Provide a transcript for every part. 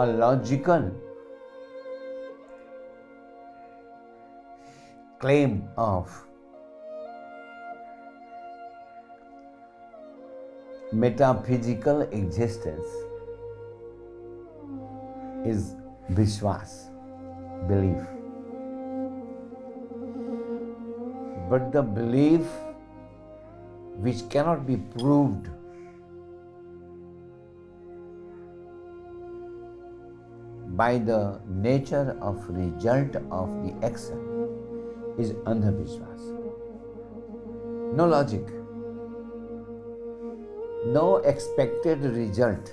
a logical claim of metaphysical existence is Vishwas, belief. But the belief which cannot be proved by the nature of result of the action is andhavishwas. No logic, no expected result.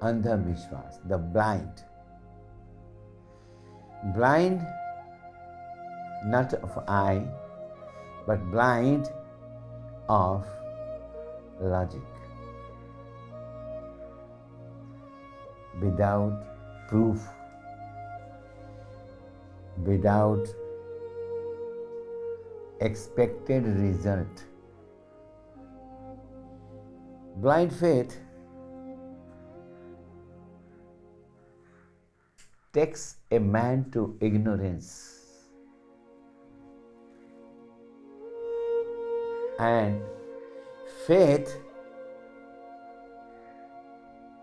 Andhavishwas, the blind. Blind not of eye, but blind of logic. Without proof, without expected result. Blind faith takes a man to ignorance. And faith,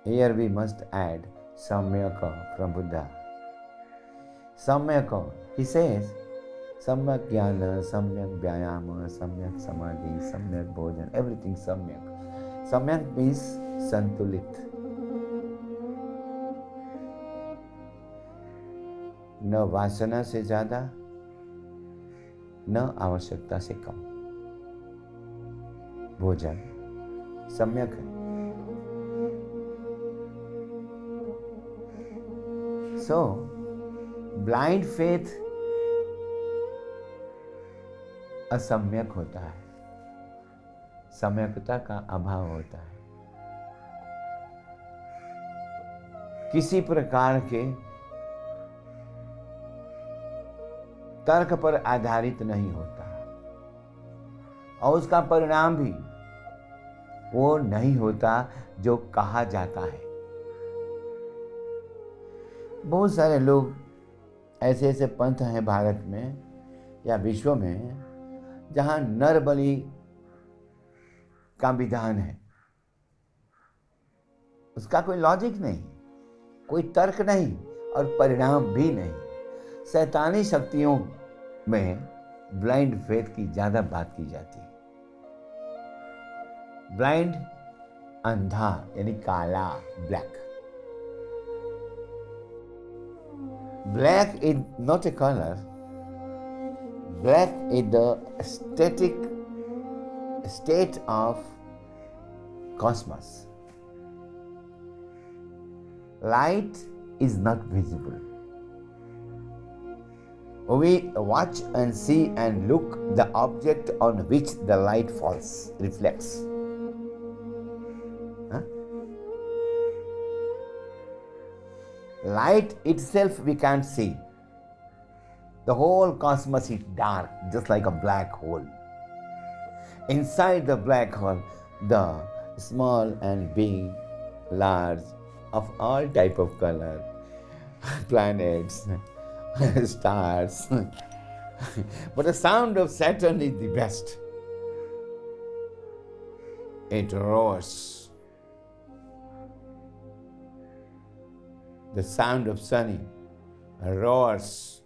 here we must add Samyaka from Buddha. Samyaka, he says, Samyak Jnana, Samyak Vyayama, Samyak Samadhi, Samyak Bhojan, everything Samyak. Samyak means Santulit. न वासना से ज़्यादा न आवश्यकता से कम भोजन सम्यक है सो ब्लाइंड फेथ असम्यक होता है। सम्यकता का अभाव होता है। किसी प्रकार के तर्क पर आधारित नहीं होता। और उसका परिणाम भी वो नहीं होता जो कहा जाता है। बहुत सारे लोग ऐसे ऐसे पंथ हैं भारत में या विश्व में, जहाँ नर बलि का विधान है। उसका कोई लॉजिक नहीं, कोई तर्क नहीं और परिणाम भी नहीं। सैतानी शक्तियों में ब्लाइंड फेथ की ज़्यादा बात की जाती है। ब्लाइंड अंधा, यानी काला black Black is not a color, black is the static state of cosmos. Light is not visible. We watch and see and look the object on which the light falls, reflects. Light itself we can't see. The whole cosmos is dark, just like a black hole. Inside the black hole, the small and big, large, of all type of color, planets, stars. but the sound of Saturn is the best. It roars. The sound of Sunny roars.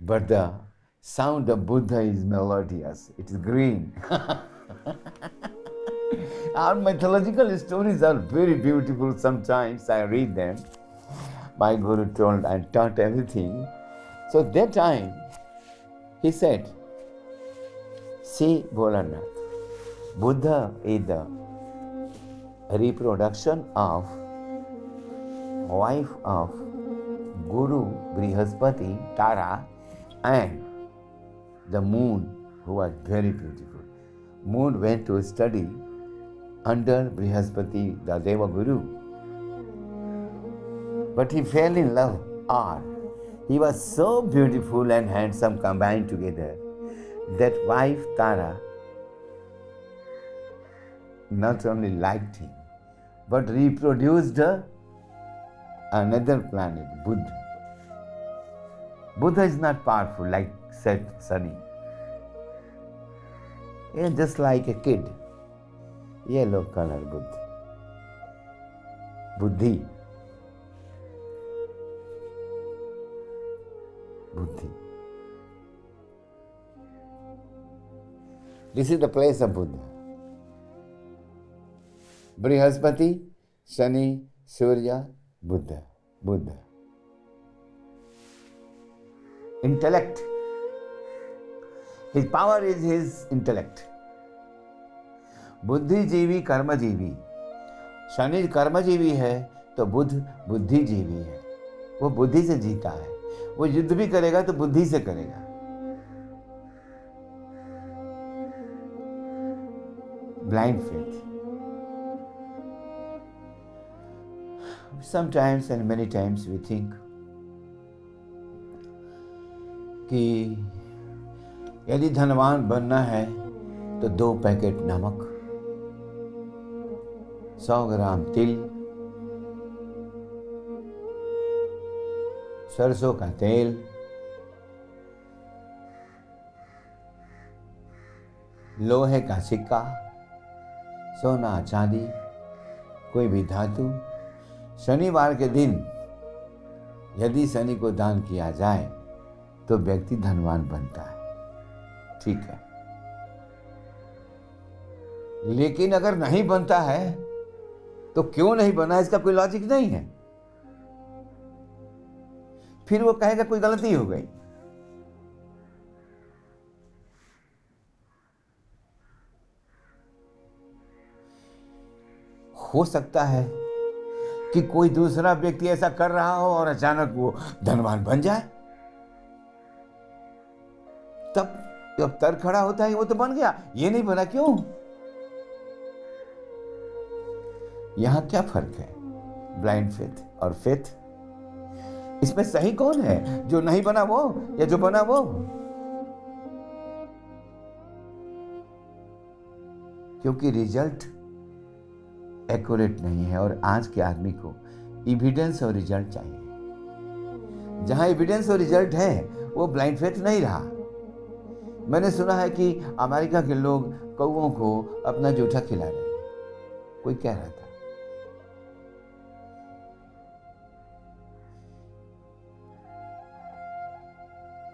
But the sound of Buddha is melodious. It is green. Our mythological stories are very beautiful sometimes. I read them my guru told and taught everything. So that time he said, See Bholanath, Buddha is the reproduction of wife of Guru Brihaspati Tara and the moon who was very beautiful. Moon went to study under Brihaspati, the Deva Guru but he fell in love or he was so beautiful and handsome combined together that wife Tara not only liked him but reproduced another planet, Buddha. Buddha is not powerful like said Sunny. Is just like a kid. Yellow color Buddha. Buddhi. Buddhi. This is the place of Buddha. Brihaspati, Shani, Surya, Buddha. Buddha. Intellect. His power is his intellect. बुद्धिजीवी कर्मजीवी शनि कर्मजीवी है तो बुद्ध बुद्धिजीवी है वो बुद्धि से जीता है वो युद्ध भी करेगा तो बुद्धि से करेगा blind faith. Sometimes and many times we think कि यदि धनवान बनना है तो दो पैकेट नमक, सौ ग्राम तिल, सरसों का तेल, लोहे का सिक्का, सोना चांदी, कोई भी धातु शनिवार के दिन यदि शनि को दान किया जाए तो व्यक्ति धनवान बनता है। ठीक है। लेकिन अगर नहीं बनता है तो क्यों नहीं बना? इसका कोई लॉजिक नहीं है। फिर वो कहेगा, कोई गलती हो गई। हो सकता है कि कोई दूसरा व्यक्ति ऐसा कर रहा हो और अचानक वो धनवान बन जाए? तब जब तर खड़ा होता है, वो तो बन गया। ये नहीं बना क्यों? यहाँ क्या फ़र्क है? ब्लाइंड फेथ और फेथ इसमें सही कौन है? जो नहीं बना वो, या जो बना वो? क्योंकि रिज़ल्ट एक्यूरेट नहीं है और आज के आदमी को इविडेंस और रिज़ल्ट चाहिए। जहाँ एविडेंस और रिज़ल्ट है, वो ब्लाइंड फेथ नहीं रहा। मैंने सुना है कि अमेरिका के लोग कौओं को अपना जूठा खिला रहे कोई कह रहा था?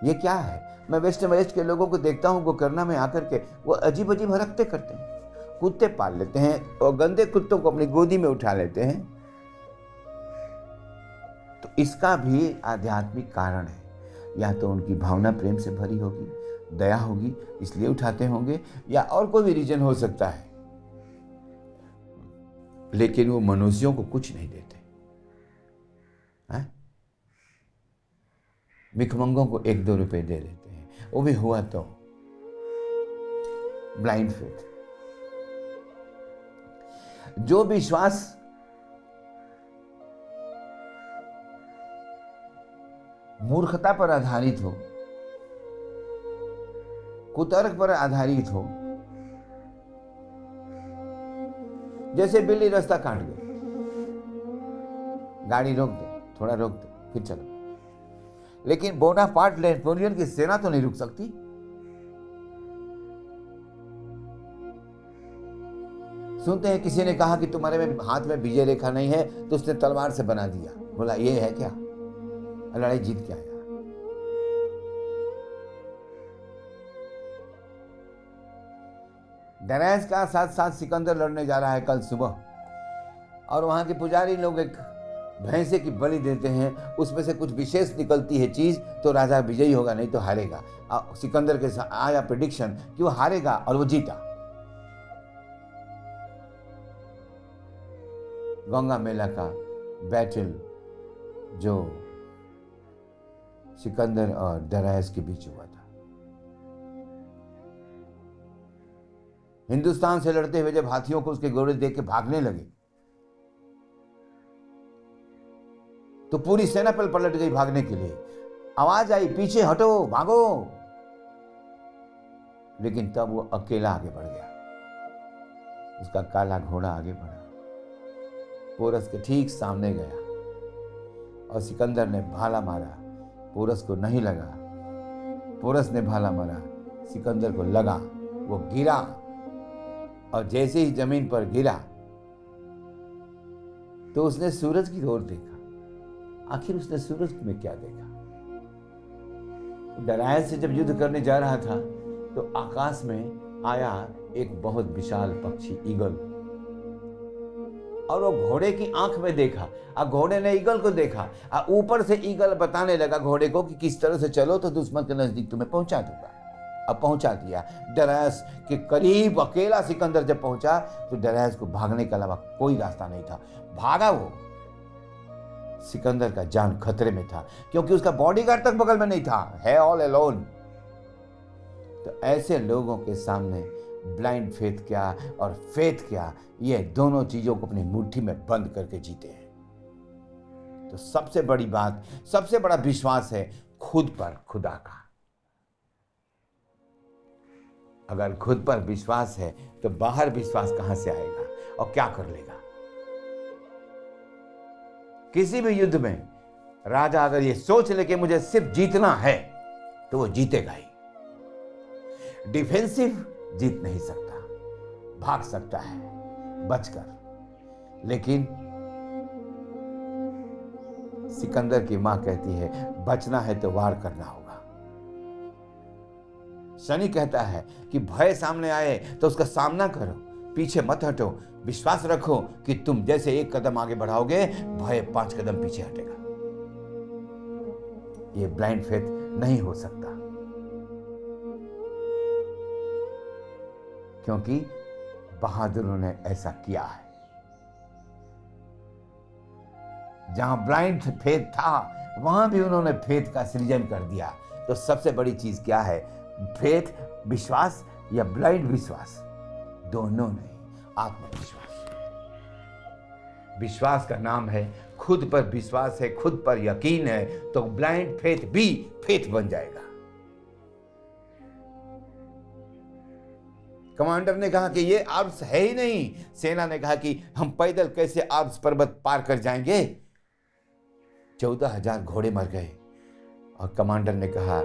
ये क्या है? मैं वेस्ट वेस्ट के लोगों को देखता हूँ, वो करना में आकर के वो अजीब अजीब हरकते करते हैं। कुत्ते पाल लेते हैं और गंदे कुत्तों को अपनी गोदी में उठा लेते हैं। तो इसका भी आध्यात्मिक कारण है। या तो उनकी भावना प्रेम से भरी होगी, दया होगी, इसलिए उठाते होंगे, या और कोई भी रीजन हो सकता है। लेकिन वो मनुष्यों को कुछ नहीं देते। भिखमंगों को एक दो रुपए दे देते हैं। वो भी हुआ तो। ब्लाइंड फेथ जो विश्वास मूर्खता पर आधारित हो, कुतर्क पर आधारित हो, जैसे बिल्ली रास्ता काट गई गाड़ी रोक दो, थोड़ा रोक दो, फिर चलो। लेकिन बोना पार्ट नेपोलियन की सेना तो नहीं रुक सकती। सुनते हैं, किसी ने कहा कि तुम्हारे में हाथ में विजय रेखा नहीं है तो उसने तलवार से बना दिया। बोला, ये है क्या? लड़ाई जीत के आया। डरैस का साथ साथ सिकंदर लड़ने जा रहा है कल सुबह। और वहाँ के पुजारी लोग एक भैंसे की बलि देते हैं, उसमें से कुछ विशेष निकलती है चीज़ तो राजा विजयी होगा, नहीं तो हारेगा। सिकंदर के साथ आया प्रिडिक्शन कि वो हारेगा और वो जीता। गंगा मेला का बैटल जो सिकंदर और दरायस के बीच हुआ था। हिंदुस्तान से लड़ते हुए जब हाथियों को उसके घोड़े देख के भागने लगे तो पूरी सेना पल पलट गई भागने के लिए। आवाज़ आई, पीछे हटो, भागो! लेकिन तब वो अकेला आगे बढ़ गया। उसका काला घोड़ा आगे बढ़ा। पोरस के ठीक सामने गया और सिकंदर ने भाला मारा। पोरस को नहीं लगा। पोरस ने भाला मारा। सिकंदर को लगा। वो गिरा और जैसे ही ज़मीन पर गिरा तो उसने सूरज की ओर देखा। आखिर उसने सूरज में क्या देखा? डरायन से जब युद्ध करने जा रहा था तो आकाश में आया एक बहुत विशाल पक्षी, ईगल। और वो घोड़े की आँख में देखा और घोड़े ने ईगल को देखा और ऊपर से ईगल बताने लगा घोड़े को कि किस तरह से चलो तो दुश्मन के नज़दीक तुम्हें पहुँचा दूँगा। अब पहुँचा दिया। डरैस के करीब अकेला सिकंदर जब पहुँचा तो डरैस को भागने के अलावा कोई रास्ता नहीं था। भागा वो सिकंदर का जान खतरे में था, क्योंकि उसका बॉडीगार्ड तक बगल में नहीं था। है ऑल अलोन तो ऐसे लोगों के सामने ब्लाइंड फेथ क्या और फेथ क्या, ये दोनों चीज़ों को अपनी मुट्ठी में बंद करके जीते हैं। तो सबसे बड़ी बात, सबसे बड़ा विश्वास है खुद पर खुदा का। अगर खुद पर विश्वास है तो बाहर विश्वास कहाँ से आएगा और क्या कर लेगा? किसी भी युद्ध में राजा अगर ये सोच ले कि मुझे सिर्फ़ जीतना है तो वो जीतेगा ही। डिफेंसिव जीत नहीं सकता। भाग सकता है, बचकर। लेकिन सिकंदर की माँ कहती है, बचना है तो वार करना होगा। शनि कहता है कि भय सामने आए तो उसका सामना करो, पीछे मत हटो, विश्वास रखो कि तुम जैसे एक कदम आगे बढ़ाओगे, भय पाँच कदम पीछे हटेगा। ये ब्लाइंड फेथ नहीं हो सकता। क्योंकि बहादुरों ने ऐसा किया है। जहाँ ब्लाइंड फेथ था, वहाँ भी उन्होंने फेथ का सृजन कर दिया। तो सबसे बड़ी चीज़ क्या है? फेथ विश्वास या ब्लाइंड विश्वास? दोनों नहीं, आत्मविश्वास। विश्वास का नाम है, खुद पर विश्वास है, खुद पर यकीन है तो ब्लाइंड फेथ भी फेथ बन जाएगा। कमांडर ने कहा कि ये आर्ब्स है ही नहीं। सेना ने कहा कि हम पैदल कैसे आर्ब्स पर्वत पार कर जाएँगे? चौदह हज़ार घोड़े मर गए और कमांडर ने कहा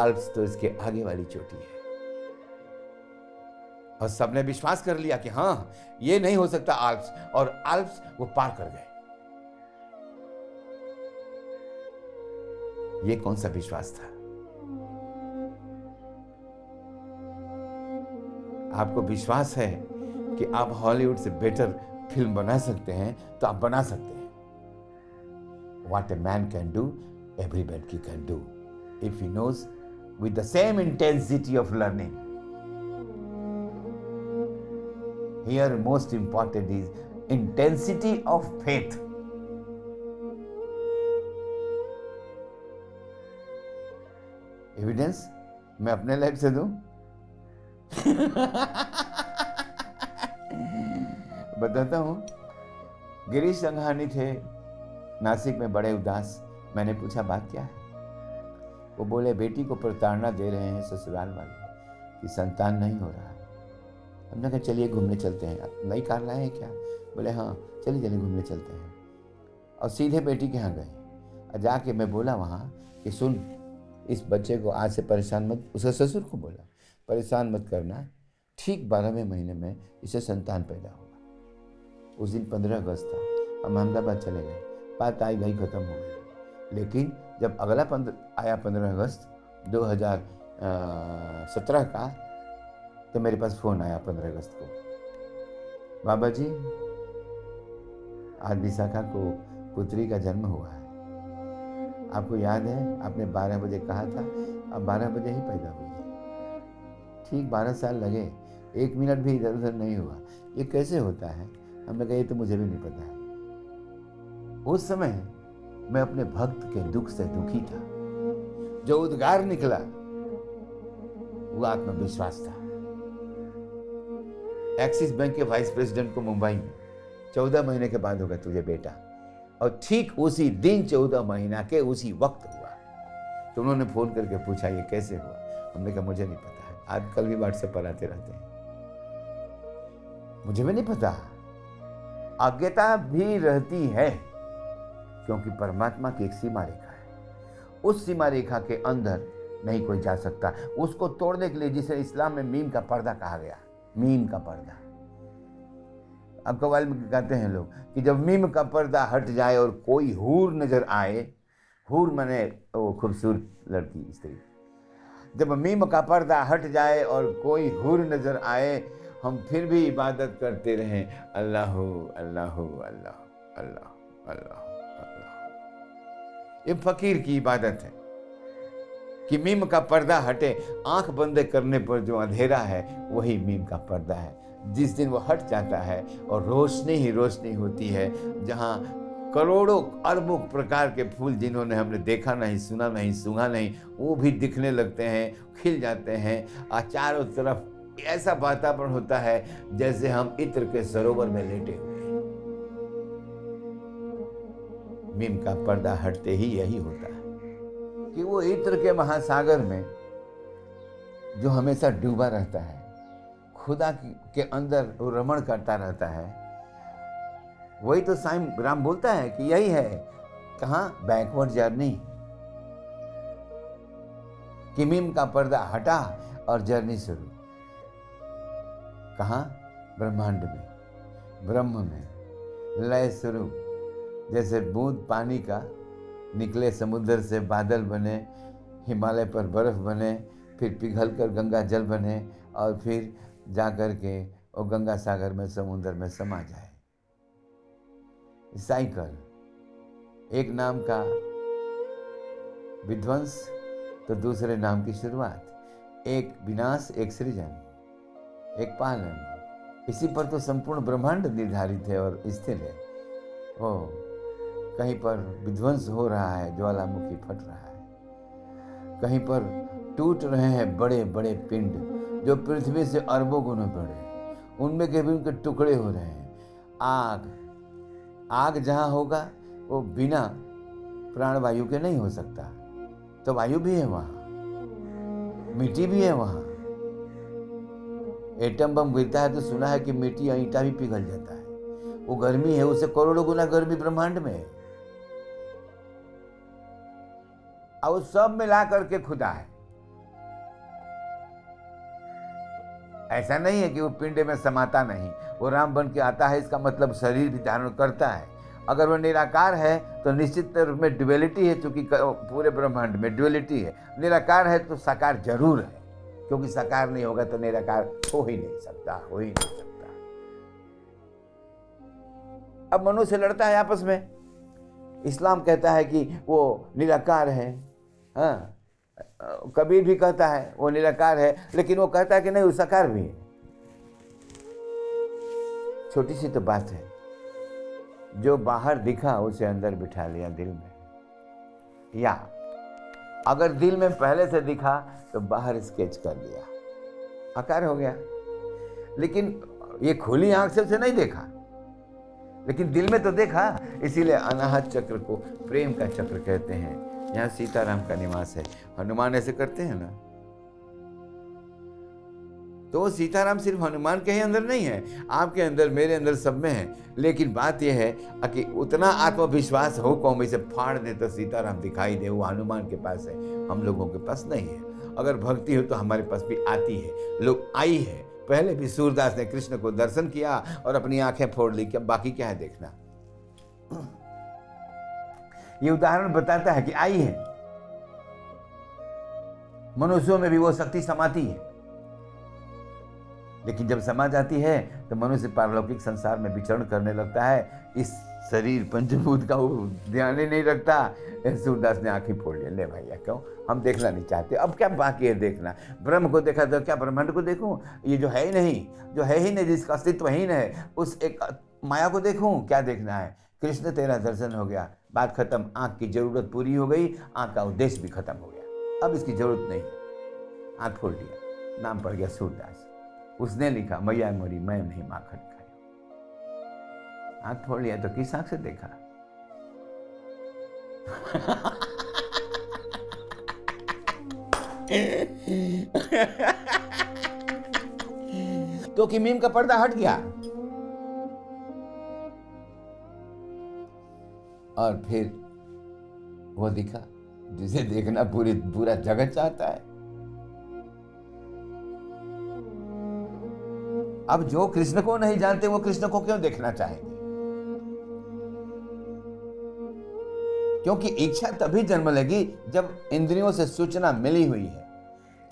आल्प्स तो इसके आगे वाली चोटी है। और सबने विश्वास कर लिया कि हाँ ये नहीं हो सकता आल्प्स और आल्प्स वो पार कर गए। ये कौन सा विश्वास था? आपको विश्वास है कि आप हॉलीवुड से बेटर फ़िल्म बना सकते हैं तो आप बना सकते हैं। What a man can do every की can do if you knows with the same intensity of learning here most important is intensity of faith evidence मैं अपने लाइफ से दूँ? बताता हूँ। गिरीश संघानी थे। नासिक में बड़े उदास, मैंने पूछा, बात क्या है? वो बोले, बेटी को प्रताड़ना दे रहे हैं ससुराल वाले, कि संतान नहीं हो रहा हमने कहा, चलिए घूमने चलते हैं। नई कार लाए हैं क्या? बोले हाँ चलिए चलिए घूमने चलते हैं। और सीधे बेटी के यहाँ गए। और जाके मैं बोला, वहाँ, कि सुन, इस बच्चे को आज से परेशान मत उसके ससुर को बोला। परेशान मत करना। ठीक बारहवें महीने में इसे संतान पैदा होगा। उस दिन पंद्रह अगस्त था। हम अहमदाबाद चले गए। बात आई गई ख़त्म हो गई लेकिन जब अगला पंद्रह आया पंद्रह अगस्त दो हज़ार सत्रह का तो मेरे पास फ़ोन आया पंद्रह अगस्त को। बाबा जी आज विशाखा को पुत्री का जन्म हुआ है। आपको याद है, आपने बारह बजे कहा था, अब बारह बजे ही पैदा हुई। ठीक बारह साल लगे, एक मिनट भी इधर उधर नहीं हुआ। ये कैसे होता है? हमने कहा, ये तो मुझे भी नहीं पता है। उस समय मैं अपने भक्त के दुख से दुखी था। जो उद्गार निकला, वो आत्मविश्वास था। एक्सिस बैंक के वाइस प्रेसिडेंट को मुंबई में चौदह महीने के बाद होगा तुझे बेटा। और ठीक उसी दिन चौदह महीना के उसी वक्त हुआ। तो उन्होंने फ़ोन करके पूछा, ये कैसे हुआ? हमने कहा, मुझे नहीं पता। आजकल भी व्हाट्सएप पर आते रहते हैं। मुझे भी नहीं पता। आज्ञता भी रहती है, क्योंकि परमात्मा की एक सीमा रेखा है। उस सीमा रेखा के अंदर नहीं कोई जा सकता। उसको तोड़ने के लिए जिसे इस्लाम में मीम का पर्दा कहा गया, मीम का पर्दा। अब कवाल में कहते हैं लोग कि जब मीम का पर्दा हट जाए और कोई हूर नज़र आए, हूर मने वो खूबसूरत लड़की, स्त्री। जब मीम का पर्दा हट जाए और कोई हूर नज़र आए, हम फिर भी इबादत करते रहें। अल्लाह अल्लाह अल्लाह अल्लाह अल्लाह अल्लाह। ये फकीर की इबादत है कि मीम का पर्दा हटे, आँख बंद करने पर जो अंधेरा है, वही मीम का पर्दा है। जिस दिन वो हट जाता है और रोशनी ही रोशनी होती है, जहाँ करोड़ों अरबों प्रकार के फूल जिन्होंने हमने देखा नहीं, सुना नहीं, सूंघा नहीं, वो भी दिखने लगते हैं, खिल जाते हैं। और चारों तरफ़ ऐसा वातावरण होता है जैसे हम इत्र के सरोवर में लेटे हुए मीम का पर्दा हटते ही यही होता है कि वो इत्र के महासागर में जो हमेशा डूबा रहता है, खुदा के अंदर वो रमण करता रहता है वही तो साइम राम बोलता है कि यही है। कहा? Backward journey. किमिम का पर्दा हटा और जर्नी शुरू। कहा? ब्रह्मांड में। ब्रह्म में। लय शुरू। जैसे बूंद पानी का निकले समुद्र से बादल बने, हिमालय पर बर्फ़ बने, फिर पिघल कर गंगा जल बने और फिर जा कर के वो गंगा सागर में, समुद्र में समा जाए। साइकिल। एक नाम का विध्वंस तो दूसरे नाम की शुरुआत। एक विनाश, एक सृजन, एक पालन। इसी पर तो संपूर्ण ब्रह्मांड निर्धारित है और स्थिर है। ओ, कहीं पर विध्वंस हो रहा है, ज्वालामुखी फट रहा है। कहीं पर टूट रहे हैं बड़े बड़े पिंड, जो पृथ्वी से अरबों गुना बड़े उनमें के भी उनके टुकड़े हो रहे हैं। आग आग जहाँ होगा, वो बिना प्राणवायु के नहीं हो सकता। तो वायु भी है वहाँ, मिट्टी भी है वहाँ। एटम बम गिरता है तो सुना है कि मिट्टी ईटा भी पिघल जाता है। वो गर्मी है, उसे करोड़ों गुना गर्मी ब्रह्मांड में है। और सब मिला करके खुदा है। ऐसा नहीं है कि वो पिंड में समाता नहीं, वो राम बन के आता है, इसका मतलब शरीर भी धारण करता है। अगर वो निराकार है तो निश्चित रूप में ड्युअलिटी है क्योंकि पूरे ब्रह्मांड में ड्युअलिटी है। निराकार है तो साकार ज़रूर है। क्योंकि साकार नहीं होगा तो निराकार हो ही नहीं सकता, हो ही नहीं सकता। अब मनुष्य लड़ता है आपस में। इस्लाम कहता है कि वो निराकार है। हाँ। कबीर भी कहता है, वो निराकार है, लेकिन वो कहता है कि नहीं, वो साकार भी है। छोटी सी तो बात है, जो बाहर दिखा, उसे अंदर बिठा लिया दिल में। या, अगर दिल में पहले से दिखा तो बाहर स्केच कर लिया आकार हो गया। लेकिन ये खुली आँख से उसे नहीं देखा। लेकिन दिल में तो देखा, इसीलिए अनाहत चक्र को प्रेम का चक्र कहते हैं। यहाँ सीताराम का निवास है। हनुमान ऐसे करते हैं ना? तो सीताराम सिर्फ़ हनुमान के ही अंदर नहीं है, आपके अंदर, मेरे अंदर सब में है। लेकिन बात यह है कि उतना आत्मविश्वास हो कौम इसे फाड़ दे तो सीताराम दिखाई दे, वो हनुमान के पास है। हम लोगों के पास नहीं है। अगर भक्ति हो तो हमारे पास भी आती है। लोग आई है। पहले भी सूरदास ने कृष्ण को दर्शन किया और अपनी आँखें फोड़ ली क्या बाकी क्या है देखना? ये उदाहरण बताता है कि आई है। मनुष्यों में भी वो शक्ति समाती है। लेकिन जब समा जाती है तो मनुष्य पारलौकिक संसार में विचरण करने लगता है। इस शरीर पंचभूत का वो ध्यान ही नहीं रखता। सूरदास ने आँखें फोड़ लिया ले भैया क्यों? हम देखना नहीं चाहते। अब क्या बाकी है देखना? ब्रह्म को देखा तो क्या ब्रह्मांड को देखूँ? ये जो है ही नहीं, जो है ही नहीं, जिसका अस्तित्व ही, उस एक माया को देखूँ? क्या देखना है? कृष्ण तेरा दर्शन हो गया। बात खत्म, आँख की ज़रूरत पूरी हो गई, आँख का उद्देश्य भी खत्म हो गया। अब इसकी ज़रूरत नहीं आँख खोल दिया, नाम पड़ गया सूरदास। उसने लिखा, मैया मोरी, मैं नहीं माखन खाया आँख फोड़ लिया तो किस आँख से देखा? तो कि मीम का पर्दा हट गया। और फिर वो दिखा जिसे देखना पूरी, पूरा जगत चाहता है। अब जो कृष्ण को नहीं जानते, वो कृष्ण को क्यों देखना चाहेंगे? क्योंकि इच्छा तभी जन्म लेगी जब इंद्रियों से सूचना मिली हुई है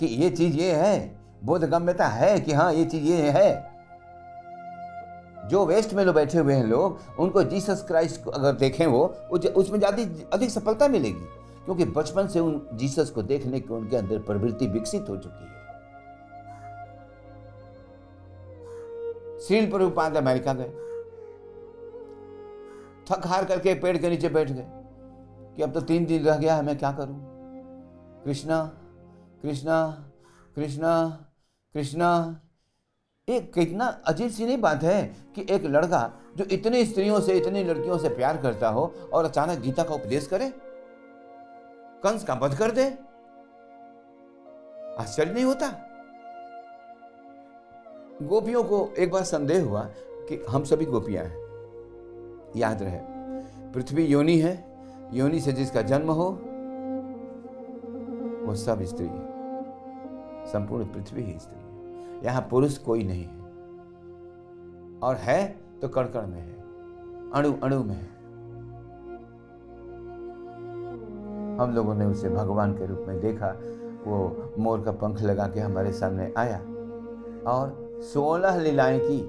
कि ये चीज़ ये है, बोधगम्यता है कि हाँ ये चीज़ ये है। जो वेस्ट में लोग बैठे हुए हैं लोग, उनको जीसस क्राइस्ट को अगर देखें वो उसमें ज़्यादा अधिक सफलता मिलेगी। क्योंकि बचपन से उन जीसस को देखने की उनके अंदर प्रवृत्ति विकसित हो चुकी है। सील पर अमेरिका गए। थक हार करके पेड़ के नीचे बैठ गए। कि अब तो तीन दिन रह गया है, मैं क्या करूँ? कृष्णा कृष्णा कृष्णा कृष्णा एक कितना अजीब सी नहीं बात है कि एक लड़का जो इतनी स्त्रियों से, इतनी लड़कियों से प्यार करता हो और अचानक गीता का उपदेश करे, कंस का वध कर दे। आश्चर्य नहीं होता? गोपियों को एक बार संदेह हुआ कि हम सभी गोपियाँ हैं। याद रहे, पृथ्वी योनि है, योनि से जिसका जन्म हो, वो सब स्त्री, संपूर्ण पृथ्वी ही स्त्री। यहाँ पुरुष कोई नहीं है। और है तो कड़कड़ में है, अणु अणु में है। हम लोगों ने उसे भगवान के रूप में देखा, वो मोर का पंख लगा के हमारे सामने आया और सोलह लीलाएँ की।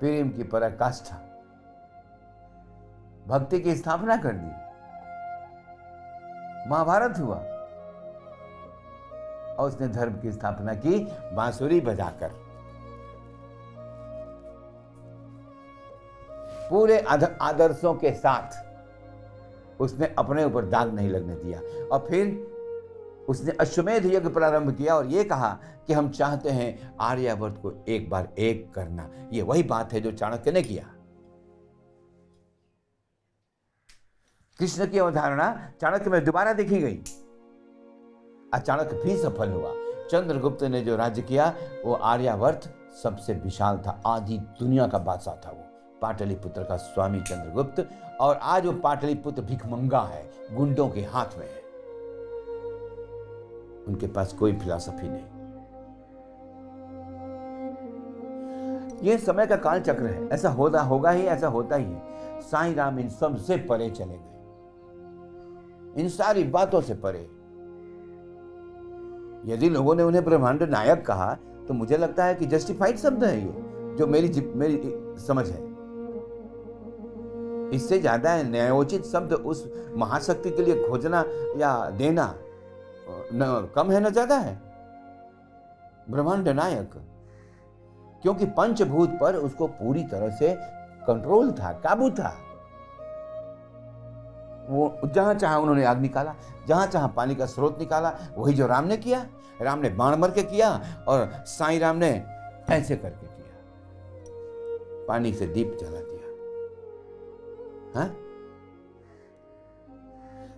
प्रेम की पराकाष्ठा, भक्ति की स्थापना कर दी। महाभारत हुआ। और उसने धर्म की स्थापना की बांसुरी बजाकर। पूरे आदर्शों के साथ उसने अपने ऊपर दाग नहीं लगने दिया। और फिर उसने अश्वमेध यज्ञ प्रारंभ किया और ये कहा कि हम चाहते हैं आर्यावर्त को एक बार एक करना। ये वही बात है जो चाणक्य ने किया। कृष्ण की अवधारणा चाणक्य में दोबारा देखी गई। अचानक भी सफल हुआ। चंद्रगुप्त ने जो राज्य किया, वो आर्यावर्त सबसे विशाल था, आधी दुनिया का बादशाह था वो। पाटलिपुत्र का स्वामी चंद्रगुप्त और आज वो पाटलिपुत्र भिखमंगा है, गुंडों के हाथ में है। उनके पास कोई फिलॉसफी नहीं। ये समय का काल चक्र है। ऐसा होता, होगा ही, ऐसा होता ही है। साईं राम इन सबसे परे चले गए। इन सारी बातों से परे। यदि लोगों ने उन्हें ब्रह्मांड नायक कहा तो मुझे लगता है कि जस्टिफाइड शब्द है ये, जो मेरी मेरी समझ है। इससे ज़्यादा न्यायोचित शब्द उस महाशक्ति के लिए खोजना या देना न, कम है न ज़्यादा है? ब्रह्मांड नायक, क्योंकि पंचभूत पर उसको पूरी तरह से कंट्रोल था, काबू था। वो, जहाँ चाहा उन्होंने आग निकाला, जहाँ चाहा पानी का स्रोत निकाला, वही जो राम ने किया। राम ने बाण मर के किया और साईं राम ने ऐसे करके किया। पानी से दीप जला दिया। हा?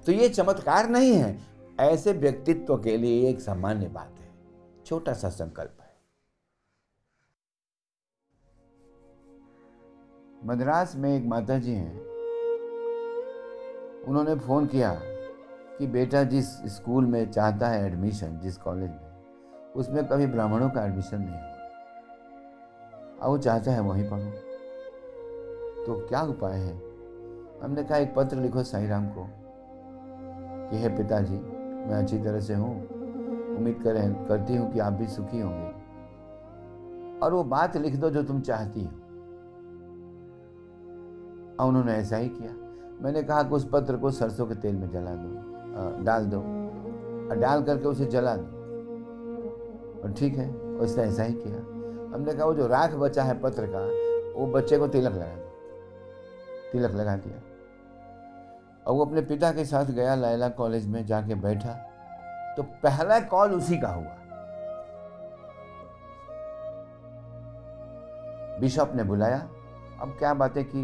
तो ये चमत्कार नहीं है। ऐसे व्यक्तित्व के लिए एक सामान्य बात है। छोटा सा संकल्प है। मद्रास में एक माता जी हैं। उन्होंने फ़ोन किया। कि बेटा जिस स्कूल में चाहता है एडमिशन, जिस कॉलेज में, उसमें कभी ब्राह्मणों का एडमिशन नहीं हुआ अब वो चाहता है वहीं पढ़ो। तो क्या उपाय है? हमने कहा एक पत्र लिखो साई राम को, कि हे पिताजी, मैं अच्छी तरह से हूँ, उम्मीद करें, करती हूँ कि आप भी सुखी होंगे। और वो बात लिख दो जो तुम चाहती हो। और उन्होंने ऐसा ही किया। मैंने कहा कि उस पत्र को सरसों के तेल में जला दो। डाल दो। और डाल करके उसे जला दो। और ठीक है, उसने ऐसा ही किया। हमने कहा, वो जो राख बचा है पत्र का, वो बच्चे को तिलक लगा दो। तिलक लगा दिया। और वो अपने पिता के साथ गया लायला कॉलेज में जाके बैठा। तो पहला कॉल उसी का हुआ। बिशप ने बुलाया। अब क्या बात है कि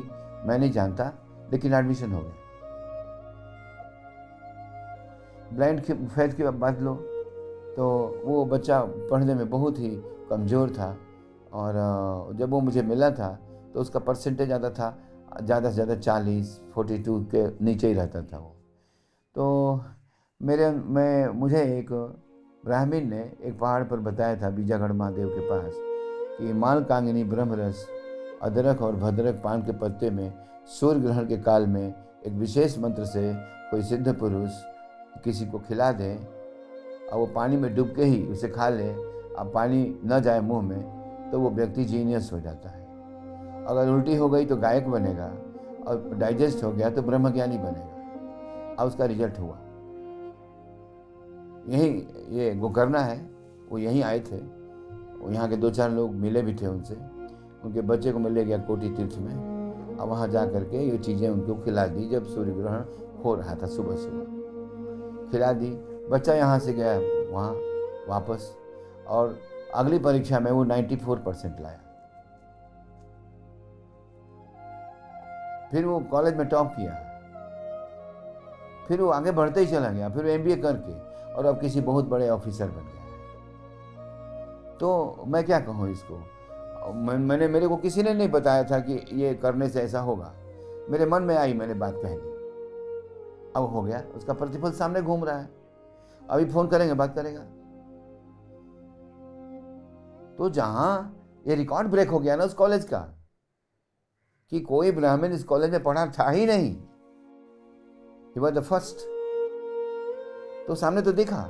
मैं नहीं जानता, लेकिन एडमिशन हो गया। ब्लाइंड फैथ की बात लो। तो वो बच्चा पढ़ने में बहुत ही कमज़ोर था और जब वो मुझे मिला था तो उसका परसेंटेज आता था, ज़्यादा से ज़्यादा चालीस, फोर्टी टू के नीचे ही रहता था वो। तो मेरे, मैं, मुझे एक ब्राह्मीण ने एक पहाड़ पर बताया था बीजागढ़ महादेव के पास कि माल कांगिनी, ब्रह्मरस, अदरक और भद्रक पान के पत्ते में सूर्य ग्रहण के काल में एक विशेष मंत्र से कोई सिद्ध पुरुष किसी को खिला दें, और वो पानी में डूब के ही उसे खा लें, अब पानी न जाए मुँह में तो वो व्यक्ति जीनियस हो जाता है। अगर उल्टी हो गई तो गायक बनेगा, और डाइजेस्ट हो गया तो ब्रह्मज्ञानी बनेगा। और उसका रिज़ल्ट हुआ। यही ये गोकर्णा है, वो यहीं आए थे। यहाँ के दो चार लोग मिले भी थे उनसे। उनके बच्चे को मिले गया कोटी तीर्थ में। और वहाँ जा करके ये चीज़ें उनको खिला दी, जब सूर्य ग्रहण हो रहा था सुबह सुबह खिला दी। बच्चा यहाँ से गया वहाँ वापस और अगली परीक्षा में वो 94 परसेंट लाया। फिर वो कॉलेज में टॉप किया। फिर वो आगे बढ़ते ही चला गया फिर वो एम करके और अब किसी बहुत बड़े ऑफिसर बन गया तो मैं क्या कहूँ इसको? मैं, मैंने मेरे को किसी ने नहीं बताया था कि ये करने से ऐसा होगा। मेरे मन में आई मैंने बात कह दी। अब हो गया। उसका प्रतिफल सामने घूम रहा है। अभी फ़ोन करेंगे, बात करेगा। तो जहाँ ये रिकॉर्ड ब्रेक हो गया ना उस कॉलेज का, कि कोई ब्राह्मण इस कॉलेज में पढ़ा था ही नहीं। ही वॉज़ द फ़र्स्ट तो सामने तो देखा।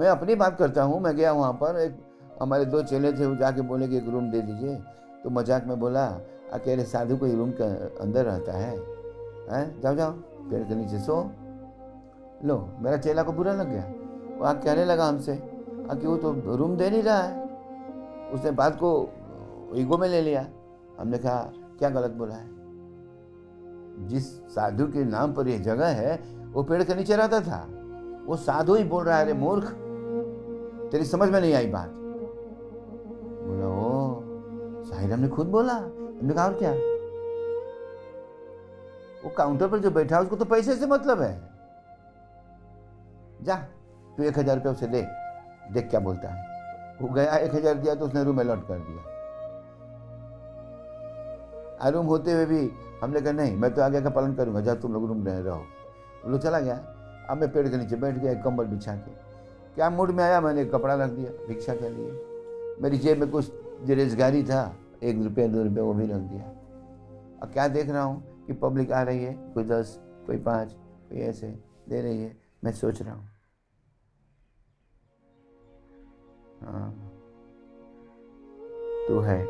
मैं अपनी बात करता हूँ, मैं गया वहाँ पर, एक हमारे दो चेले थे, वो जाके बोले कि एक रूम दे दीजिए। तो मज़ाक में बोला, अकेले साधु कोई रूम के अंदर रहता है। हैं? जाओ जाओ। पेड़ के नीचे सो। लो, मेरा चेला को बुरा लग गया। वो आग कहने लगा हमसे? कि वो तो रूम दे नहीं रहा है। उसने बात को ईगो में ले लिया। हमने कहा, क्या गलत बोला है? जिस साधु के नाम पर यह जगह है, वो पेड़ के नीचे रहता था। वो साधु ही बोल रहा है, अरे मूर्ख, तेरी समझ में नहीं आई बात। बोला, ओ, साहिर हमने खुद बोला। हमने कहा, और क्या? वो काउंटर पर जो बैठा है, उसको तो पैसे से मतलब है। जा, तू एक हज़ार रुपये उसे दे देख क्या बोलता है। वो गया, एक हज़ार दिया तो उसने रूम अलॉट कर दिया। रूम होते हुए भी हमने कहा, नहीं, मैं तो आगे का पालन करूँगा, जा तुम लोग रूम रह रहो। वो लोग चला गया। अब मैं पेड़ के नीचे बैठ गया कंबल बिछा के। क्या मूड में आया? मैंने कपड़ा रख दिया, भिक्षा के लिए। मेरी जेब में कुछ बेरोजगारी था, एक रुपया, दो रुपया, वो भी रख दिया। अब क्या देख रहा हूँ? कि पब्लिक आ रही है, कोई दस, कोई पाँच, कोई ऐसे दे रही है, मैं सोच रहा हूँ। हाँ। तू है।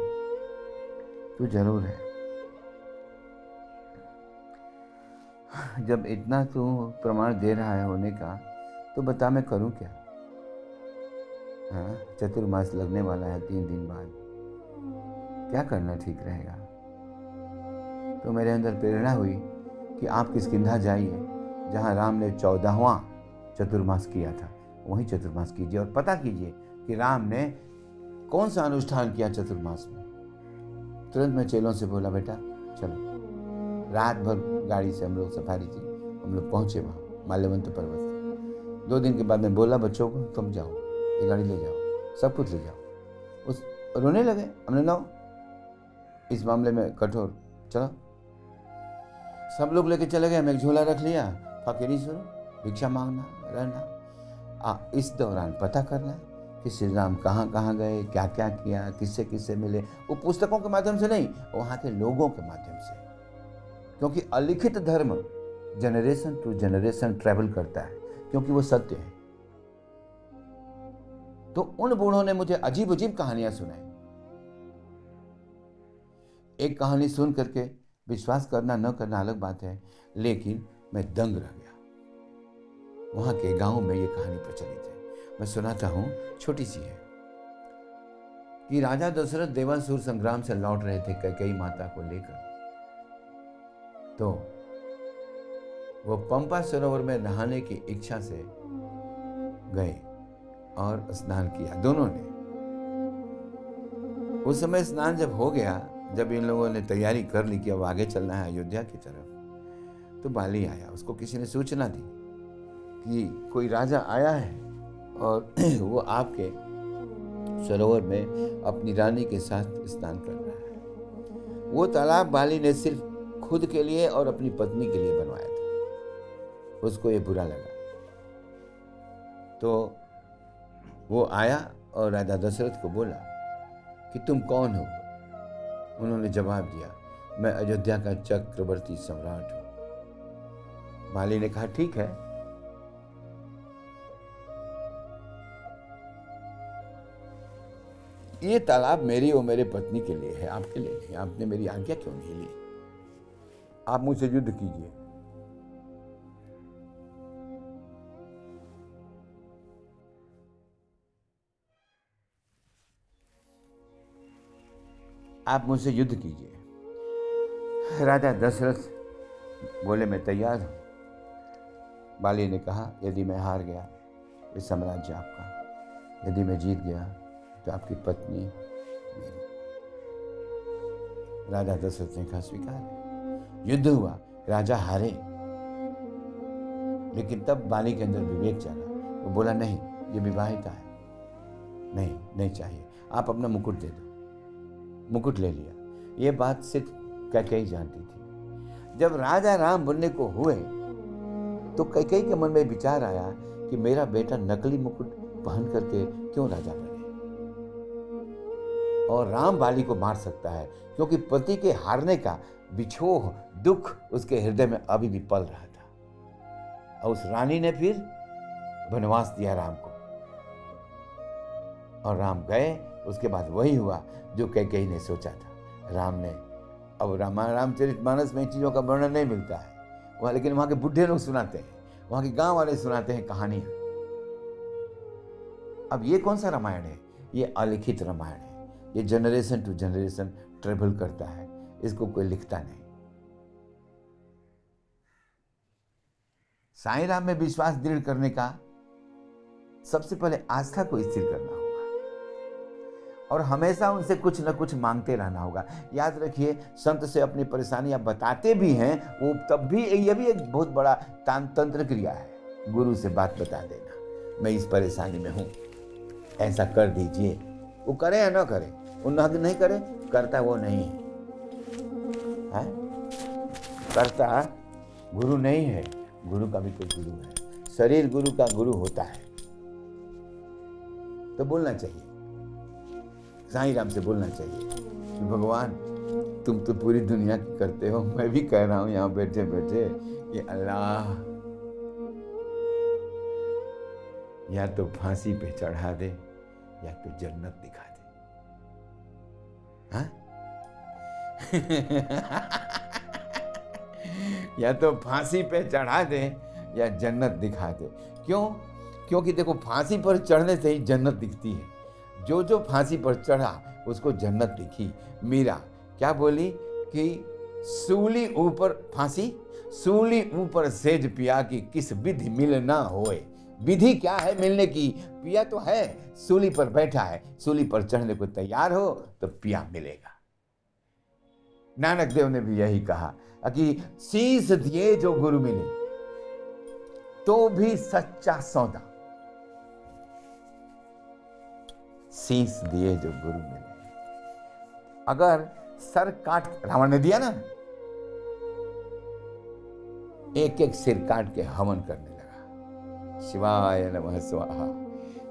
तू ज़रूर है। जब इतना तू प्रमाण दे रहा है होने का तो बता मैं करूँ क्या? हाँ चतुर्मास लगने वाला है तीन दिन बाद। क्या करना ठीक रहेगा? तो मेरे अंदर प्रेरणा हुई कि आप किसकिधा जाइए, जहाँ राम ने चौदहवा चतुर्मास किया था। वहीं चतुर्मास कीजिए और पता कीजिए कि राम ने कौन सा अनुष्ठान किया चतुर्मास में। तुरंत मैं चेलों से बोला, बेटा, चलो। रात भर गाड़ी से हम लोग सफारी थी। हम लोग पहुँचे वहाँ, माल्यवंत पर्वत दो दिन के बाद मैं बोला, बच्चों को, तुम जाओ, ये गाड़ी ले जाओ, सब कुछ ले जाओ। उस, रोने लगे, हमने ना। इस मामले में कठोर। चलो सब लोग लेके चले गए मैं एक झोला रख लिया। फकीरी सुनो भिक्षा मांगना रहना। आ, इस दौरान पता करना कि श्री राम कहाँ कहाँ गए क्या क्या किया किससे किससे मिले। वो पुस्तकों के माध्यम से नहीं वहाँ के लोगों के माध्यम से। क्योंकि अलिखित धर्म जनरेशन टू जनरेशन ट्रेवल करता है क्योंकि वो सत्य है। तो उन बूढ़ों ने मुझे अजीब अजीब कहानियाँ सुनाई। एक कहानी सुन करके विश्वास करना, न करना अलग बात है, लेकिन मैं दंग रह गया। वहाँ के गाँव में ये कहानी प्रचलित है। मैं सुनाता हूँ, छोटी सी है। कि राजा दशरथ देवासुर संग्राम से लौट रहे थे कई माता को लेकर। तो वो पंपा सरोवर में नहाने की इच्छा से गए और स्नान किया। दोनों ने। उस समय स्नान जब हो गया जब इन लोगों ने तैयारी कर ली कि अब आगे चलना है अयोध्या की तरफ़ तो बाली आया। उसको किसी ने सूचना दी कि कोई राजा आया है और वो आपके सरोवर में अपनी रानी के साथ स्नान कर रहा है। वो तालाब बाली ने सिर्फ़ खुद के लिए और अपनी पत्नी के लिए बनवाया था। उसको ये बुरा लगा। तो वो आया और राजा दशरथ को बोला कि तुम कौन हो? उन्होंने जवाब दिया, मैं अयोध्या का चक्रवर्ती सम्राट हूँ। माली ने कहा, ठीक है। ये तालाब मेरी और मेरे पत्नी के लिए है, आपके लिए नहीं, आपने मेरी आज्ञा क्यों नहीं ली? आप मुझसे युद्ध कीजिए। आप मुझसे युद्ध कीजिए। राजा दशरथ बोले, मैं तैयार हूँ। बाली ने कहा, यदि मैं हार गया ये साम्राज्य आपका। यदि मैं जीत गया तो आपकी पत्नी मेरी। राजा दशरथ ने कहा, स्वीकार युद्ध हुआ, राजा हारे। लेकिन तब बाली के अंदर विवेक चला वो बोला, नहीं, ये विवाहिता है। नहीं नहीं चाहिए। आप अपना मुकुट दे दो। मुकुट ले लिया। ये बात सिर्फ़ कैकई जानती थी। जब राजा राम बनने को हुए तो कैकई के मन में विचार आया कि मेरा बेटा नकली मुकुट पहन करके क्यों राजा बने? और राम बाली को मार सकता है, क्योंकि पति के हारने का बिछोह दुख उसके हृदय में अभी भी पल रहा था। और उस रानी ने फिर वनवास दिया राम को। और राम गए, उसके बाद वही हुआ जो कह कही ने सोचा था। राम ने, अब रामा, रामचरित मानस में चीज़ों का वर्णन नहीं मिलता है। वहाँ, लेकिन वहाँ के बुढ़े लोग सुनाते हैं, वहाँ के गाँव वाले सुनाते हैं कहानियाँ। अब ये कौन सा रामायण है? ये अलिखित रामायण है। ये जनरेशन टू जनरेशन ट्रेवल करता है। इसको कोई लिखता नहीं। साई राम में विश्वास दृढ़ करने का सबसे पहले आस्था को स्थिर करना और हमेशा उनसे कुछ ना कुछ मांगते रहना होगा। याद रखिए संत से अपनी परेशानियाँ बताते भी हैं वो तब भी यह भी एक बहुत बड़ा तंत्र क्रिया है। गुरु से बात बता देना मैं इस परेशानी में हूँ। ऐसा कर दीजिए। वो करे या ना करे उन्नत नहीं करे करता वो नहीं है, है? करता गुरु नहीं है गुरु का भी कोई गुरु है शरीर गुरु का गुरु होता है। तो बोलना चाहिए। साईं राम से बोलना चाहिए भगवान, तुम तो पूरी दुनिया की करते हो। मैं भी कह रहा हूँ, यहाँ बैठे बैठे कि अल्लाह, या तो फांसी पे चढ़ा दे, या तो जन्नत दिखा दे। हाँ? या तो फांसी पे चढ़ा दे, या जन्नत दिखा दे। क्यों? क्योंकि देखो, फांसी पर चढ़ने से ही जन्नत दिखती है। जो जो फांसी पर चढ़ा, उसको जन्नत दिखी, मीरा। क्या बोली कि सूली ऊपर फांसी, सूली ऊपर सेज पिया की किस विधि मिल ना होए। विधि क्या है मिलने की? पिया तो है, सूली पर बैठा है, सूली पर चढ़ने को तैयार हो तो पिया मिलेगा। नानक देव ने भी यही कहा कि शीश दिए जो गुरु मिले तो भी सच्चा सौदा। शीश दिए जो गुरु मिले अगर सर काट रावण ने दिया ना? एक एक सिर काट के हवन करने लगा। शिवाय नमः स्वाहा।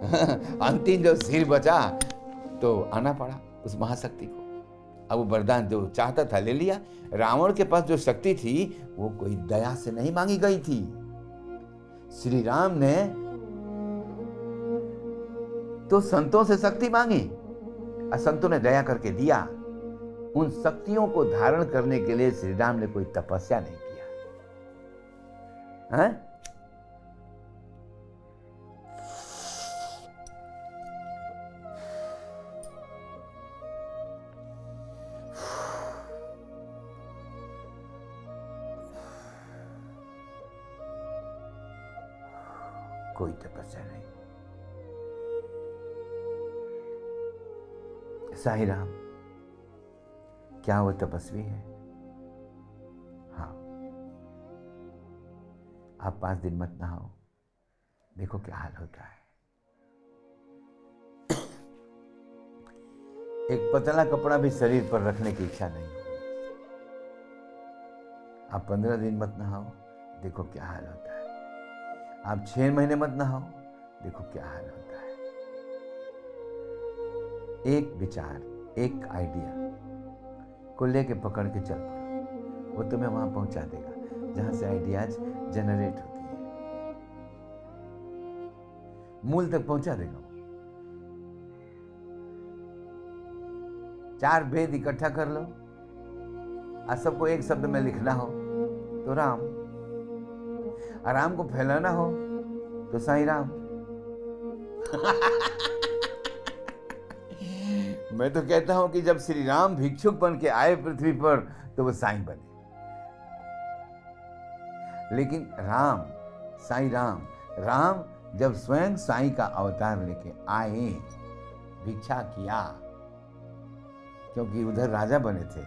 अंतिम जो सिर बचा तो आना पड़ा उस महाशक्ति को। अब वो वरदान जो चाहता था ले लिया। रावण के पास जो शक्ति थी, वो कोई दया से नहीं मांगी गई थी। श्री राम ने तो संतों से शक्ति मांगी। और संतों ने दया करके दिया। उन शक्तियों को धारण करने के लिए श्री राम ने कोई तपस्या नहीं किया। है? कोई तपस्या नहीं। साई राम, क्या वो तपस्वी है? हाँ। आप पाँच दिन मत नहाओ। देखो क्या हाल होता है। एक पतला कपड़ा भी शरीर पर रखने की इच्छा नहीं आप पंद्रह दिन मत नहाओ। देखो क्या हाल होता है। आप छह महीने मत नहाओ। देखो क्या हाल होता है। एक विचार, एक आइडिया को लेके पकड़ के चल पड़ो। वो तुम्हें वहाँ पहुँचा देगा, जहाँ से आइडियाज़ जनरेट होती है। मूल तक पहुँचा देगा चार भेद इकट्ठा कर लो। और सबको एक शब्द में लिखना हो तो राम। राम को फैलाना हो तो साई राम। मैं तो कहता हूँ कि जब श्री राम भिक्षुक बन के आए पृथ्वी पर तो वो साईं बने। लेकिन राम, साईं राम राम जब स्वयं साईं का अवतार लेके आए, भिक्षा किया, क्योंकि उधर राजा बने थे,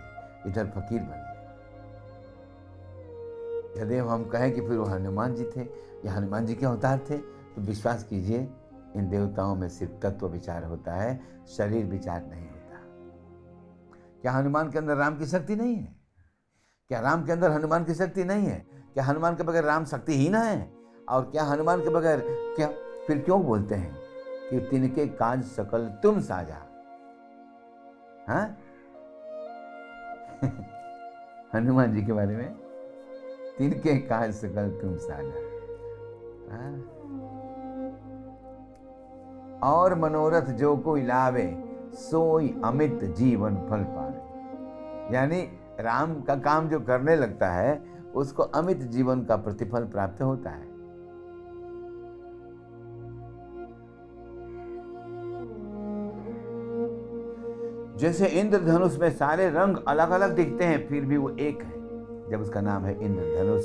इधर फकीर बने। यदि हम कहें कि फिर वो हनुमान जी थे, या हनुमान जी के अवतार थे तो विश्वास कीजिए इन देवताओं में सिर्फ़ तत्व विचार होता है, शरीर विचार नहीं होता। क्या हनुमान के अंदर राम की शक्ति नहीं है? क्या राम के अंदर हनुमान की शक्ति नहीं है? क्या हनुमान के बगैर राम शक्ति ही ना है? और क्या हनुमान के बगैर क्या, फिर क्यों बोलते हैं कि तिनके काज सकल तुम साझा? हाँ? हनुमान जी के बारे में, तिनके काज सकल तुम साझा। हाँ? और मनोरथ जो कोई लावे, सोई अमित जीवन फल पावे। यानी राम का काम जो करने लगता है, उसको अमित जीवन का प्रतिफल प्राप्त होता है। जैसे इंद्रधनुष में सारे रंग अलग अलग दिखते हैं, फिर भी वो एक है, जब उसका नाम है इंद्रधनुष।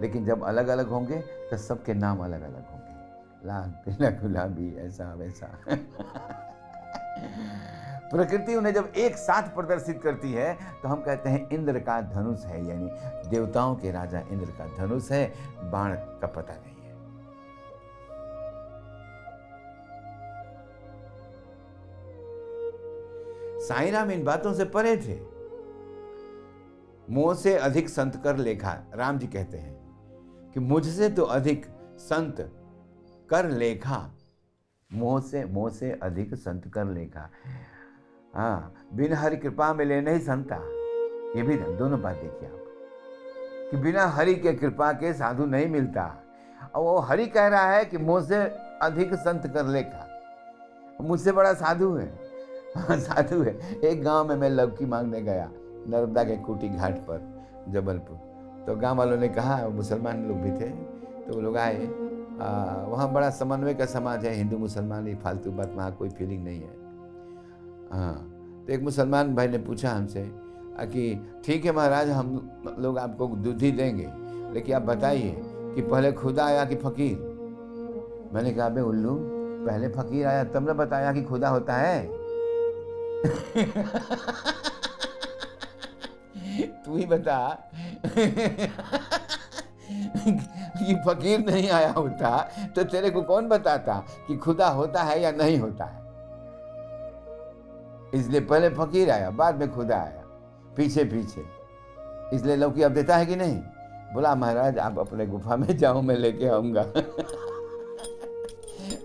लेकिन जब अलग अलग होंगे तो सबके नाम अलग अलग होंगे। लाल पीला गुलाबी ऐसा, वैसा। प्रकृति उन्हें जब एक साथ प्रदर्शित करती है तो हम कहते हैं इंद्र का धनुष है, यानी देवताओं के राजा इंद्र का धनुष है, बाण का पता नहीं है। साईं राम इन बातों से परे थे। मोह से अधिक संत कर लेखा, राम जी कहते हैं कि मुझसे तो अधिक संत कर लेखा। मोह से मोह से अधिक संत कर लेखा। हाँ बिना हरि कृपा में ले नहीं संता ये भी दोनों बात देखिए आप। कि बिना हरि के कृपा के साधु नहीं मिलता। और वो हरि कह रहा है कि मोह से अधिक संत कर लेखा। मुझसे बड़ा साधु है। हाँ साधु है। एक गाँव में मैं लवकी मांगने गया, नर्मदा के खूटी घाट पर, जबलपुर। तो गाँव वालों ने कहा मुसलमान लोग भी थे तो वो लोग आए। वहाँ बड़ा समन्वय का समाज है, हिंदू मुसलमान, ये फालतू बात, वहाँ कोई फीलिंग नहीं है। हाँ तो एक मुसलमान भाई ने पूछा हमसे कि ठीक है महाराज, हम लोग आपको दूध ही देंगे, लेकिन आप बताइए कि पहले खुदा आया कि फकीर? मैंने कहा भाई उल्लू, पहले फकीर आया, तब ने बताया कि खुदा होता है। तू ही बता। कि फकीर नहीं आया होता तो तेरे को कौन बताता कि खुदा होता है या नहीं होता है? इसलिए पहले फकीर आया, बाद में खुदा आया, पीछे पीछे। इसलिए लौकी अब देता है कि नहीं? बोला, महाराज, आप अपने गुफा में जाओ, मैं लेके आऊँगा।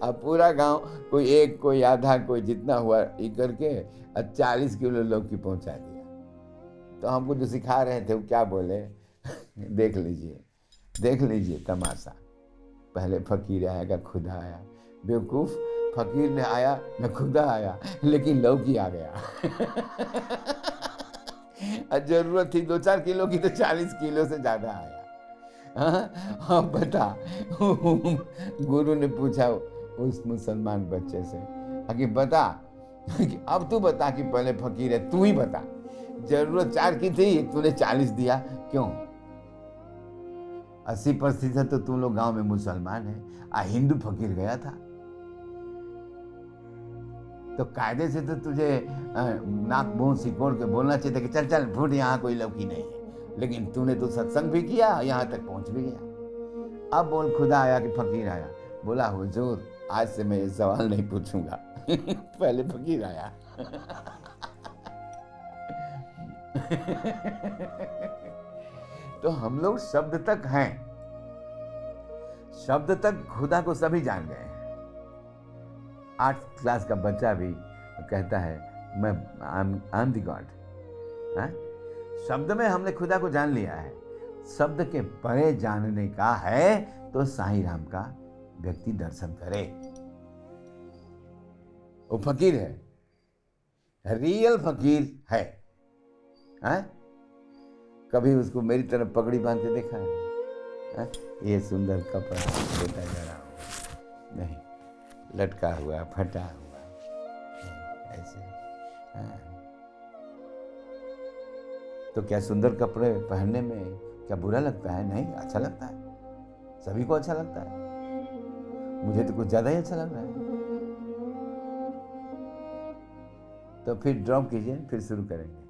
अब पूरा गाँव, कोई एक, कोई आधा, कोई जितना हुआ ये करके चालीस किलो लौकी पहुँचा दिया। तो हमको जो सिखा रहे थे, वो क्या बोले? देख लीजिए। देख लीजिए तमाशा। पहले फकीर आएगा खुदा आया? बेवकूफ़ फकीर ने आया, न खुदा आया, लेकिन लौकी आ गया। ज़रूरत थी दो चार किलो की तो चालीस किलो से ज़्यादा आया। हाँ बता, गुरु ने पूछा उस मुसलमान बच्चे से कि बता, कि अब तू बता कि पहले फकीर है, तू ही बता। ज़रूरत चार की थी, तूने चालीस दिया, क्यों? अस्सी प्रतिशत तो तुम लोग गाँव में मुसलमान है। आ हिंदू फकीर गया था। तो कायदे से तो तुझे नाक, मुँह सिकोड़ के बोलना चाहिए था कि चल चल, फूट, यहाँ कोई लौकी नहीं है। लेकिन तूने तो सत्संग भी किया, यहाँ तक पहुँच भी गया। अब बोल, खुदा आया कि फकीर आया। बोला, हुजूर, आज से मैं ये सवाल नहीं पूछूँगा। पहले फकीर आया। तो हम लोग शब्द तक हैं। शब्द तक खुदा को सभी जान गए हैं। आठ क्लास का बच्चा भी कहता है मैं आई एम द गॉड शब्द में हमने खुदा को जान लिया है। शब्द के परे जानने का है तो साई राम का व्यक्ति दर्शन करे। वो फकीर है। रियल फकीर है, है? कभी उसको मेरी तरफ़ पगड़ी बांधते देखा है? ये सुंदर कपड़ा बेटा हुआ नहीं, लटका हुआ, फटा हुआ। ऐसे। हाँ। तो क्या सुंदर कपड़े पहनने में क्या बुरा लगता है? नहीं अच्छा लगता है। सभी को अच्छा लगता है। मुझे तो कुछ ज़्यादा ही अच्छा लग रहा है। तो फिर ड्रॉप कीजिए, फिर शुरू करेंगे।